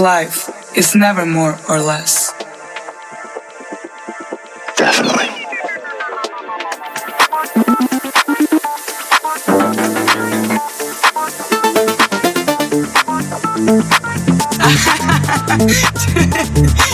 life is never more or less. Definitely.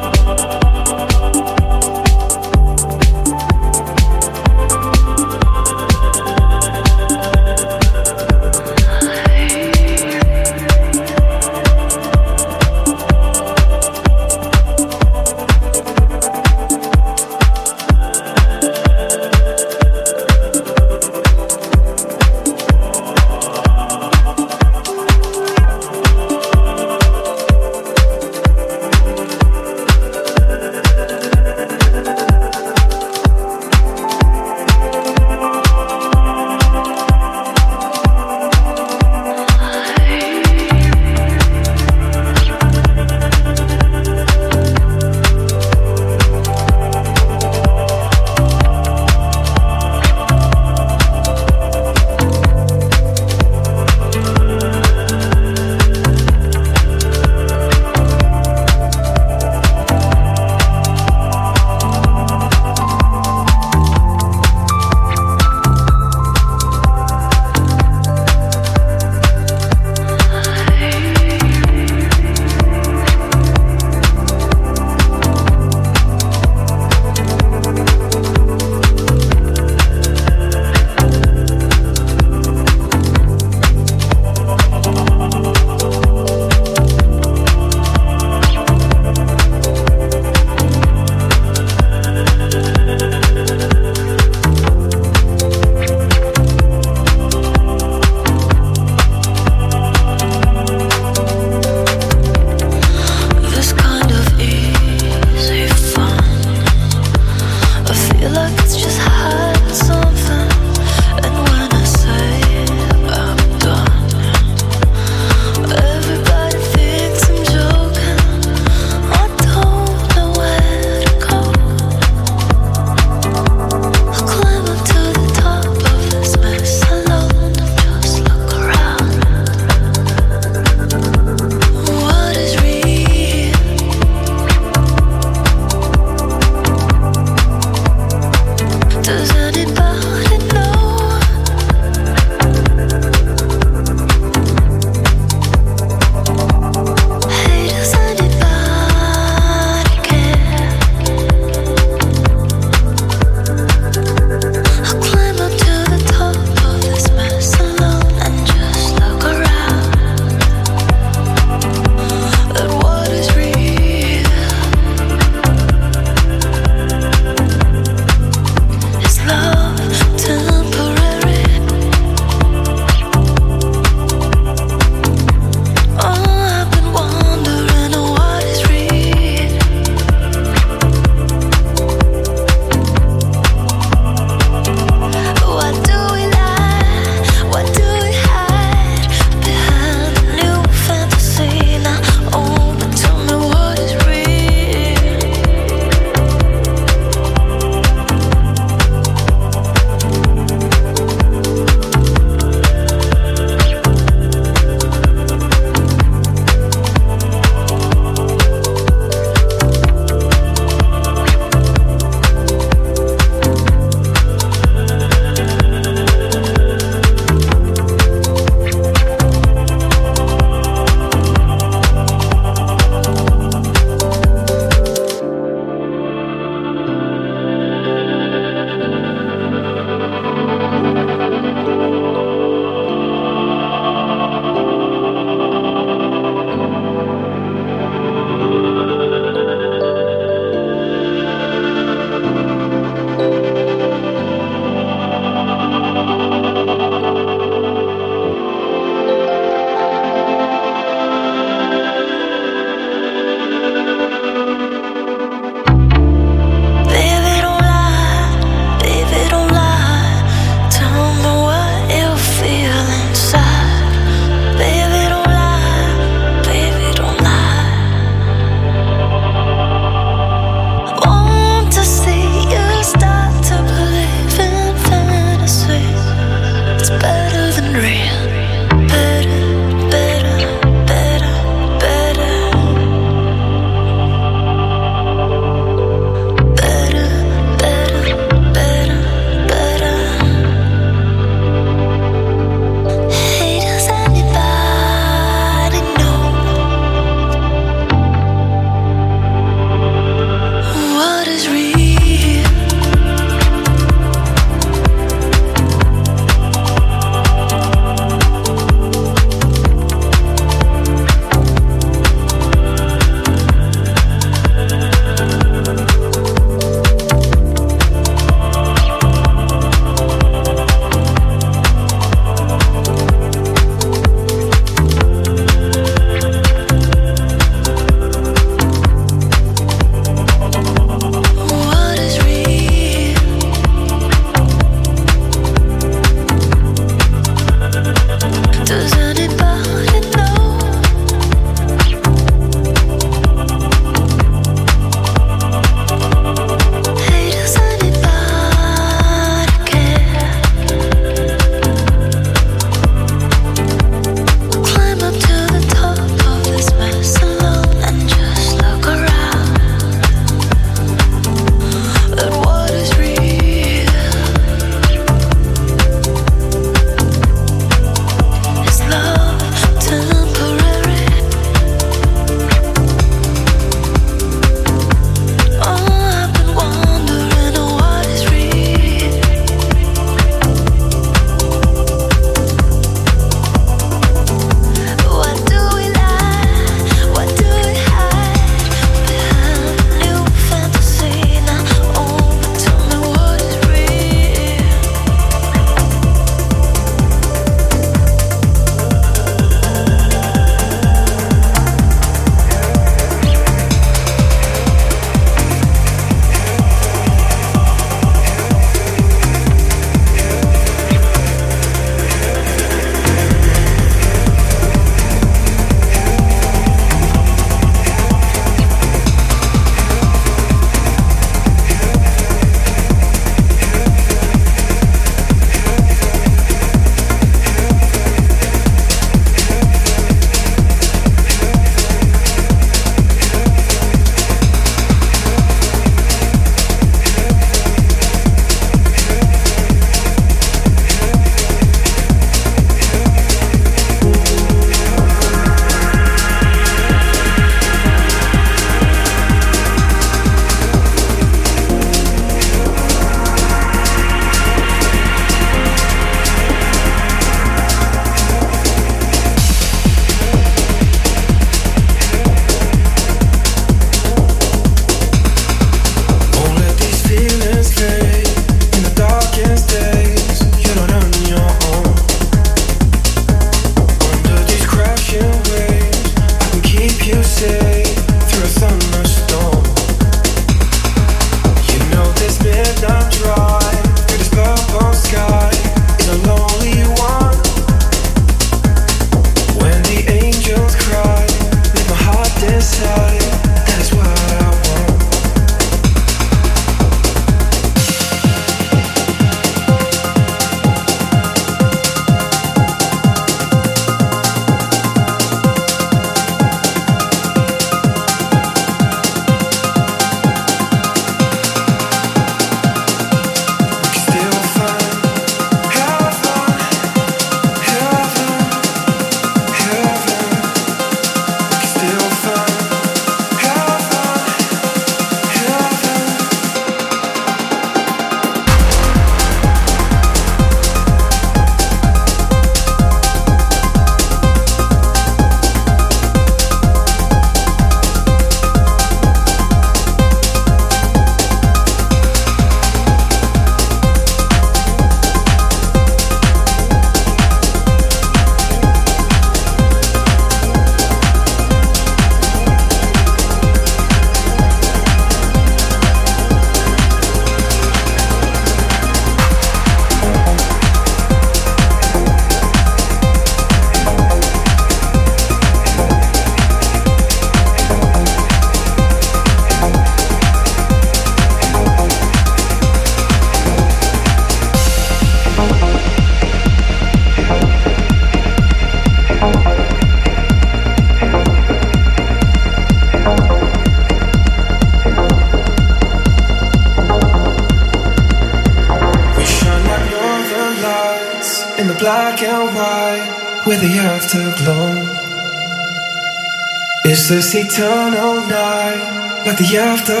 eternal night like the afterlife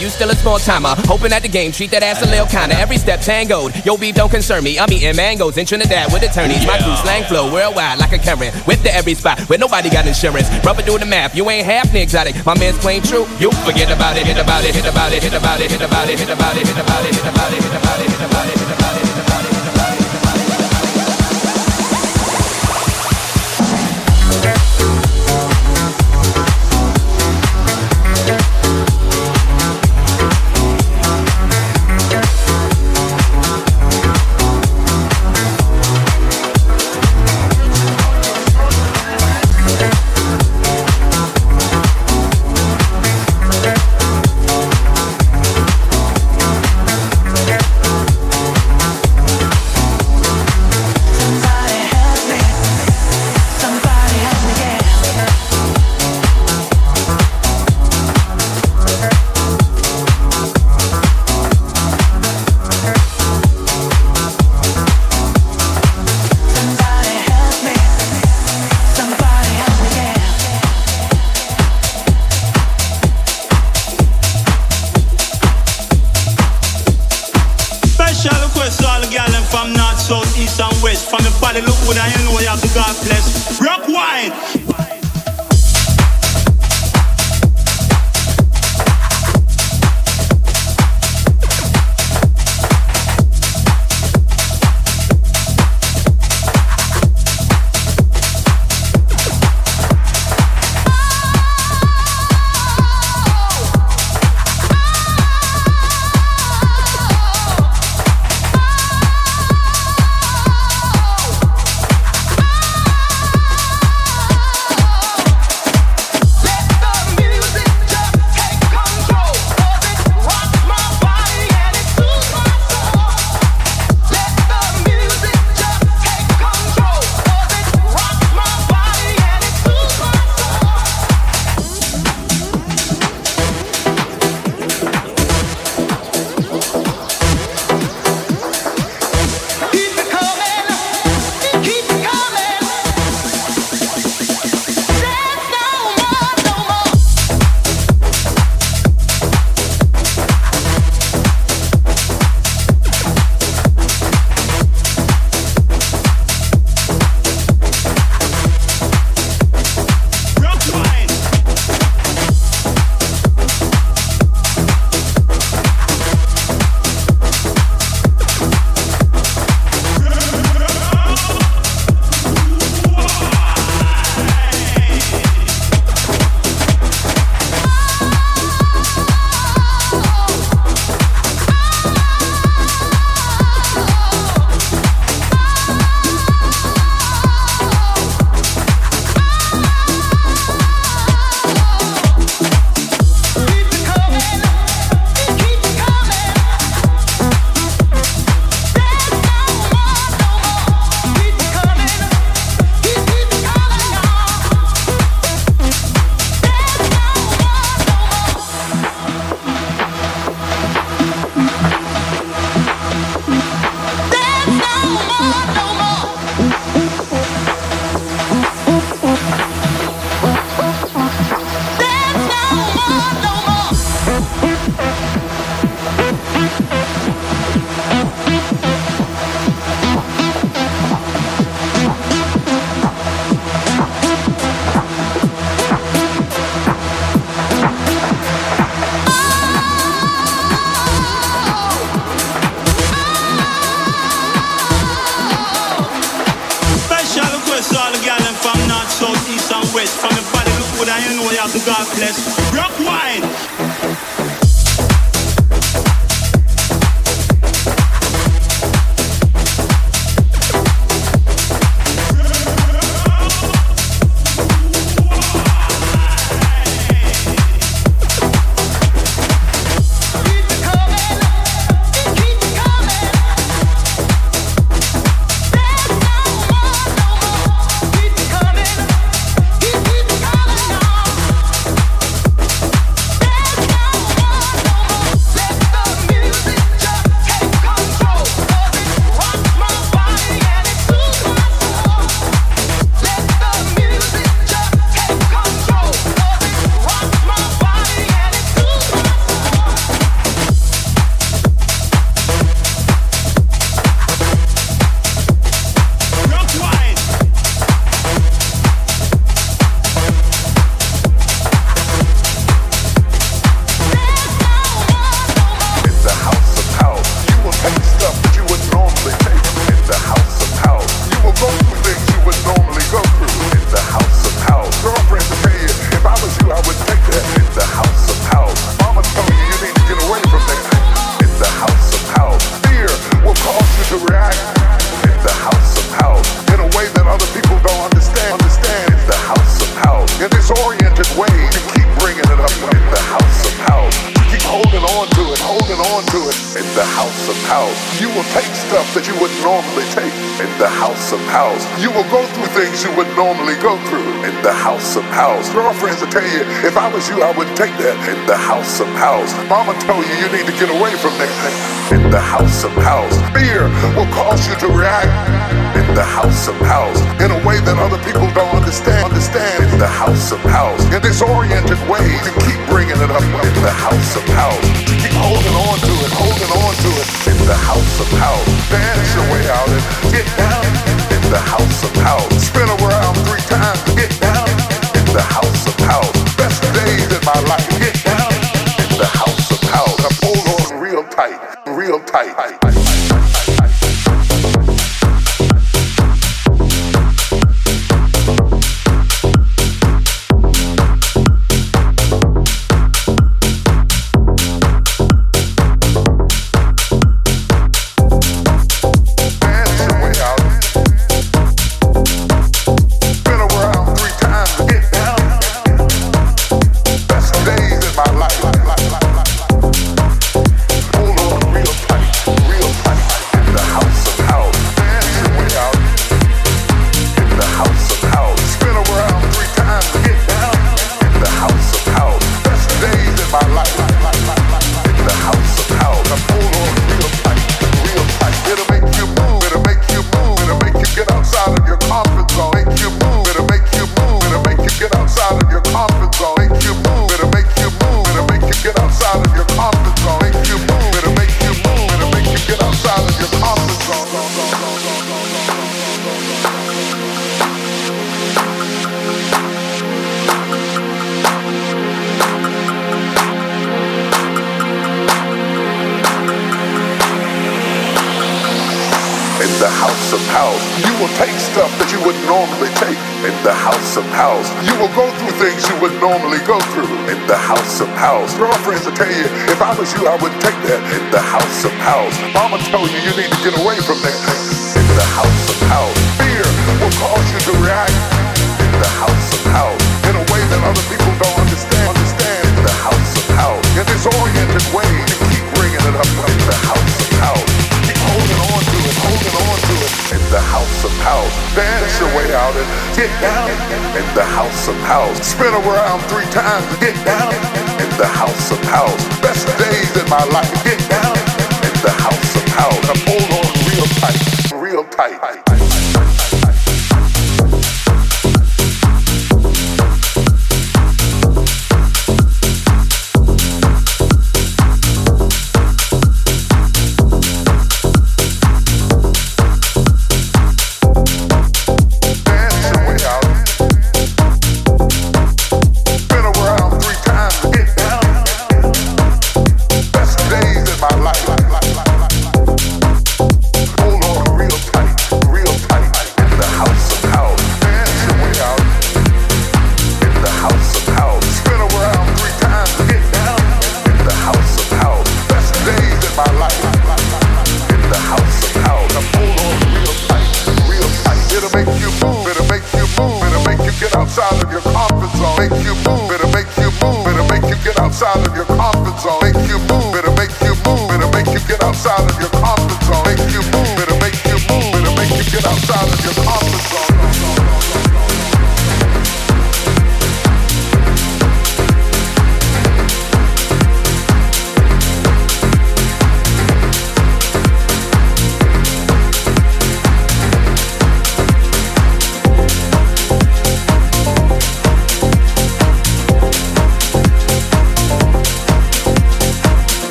You still a small timer. Hoping at the game, treat that ass a little kinda. Every step tangoed. Yo, beef don't concern me. I'm eating mangoes in Trinidad with attorneys. My crew slang flow worldwide like a Karen. With to every spot where nobody got insurance. Rubber do the math. You ain't half the exotic. My man's plain true. You forget about it, hit about it, hit about it, hit about it, hit about it, hit about it, hit about it, hit about it, hit about it, hit about it, hit about it.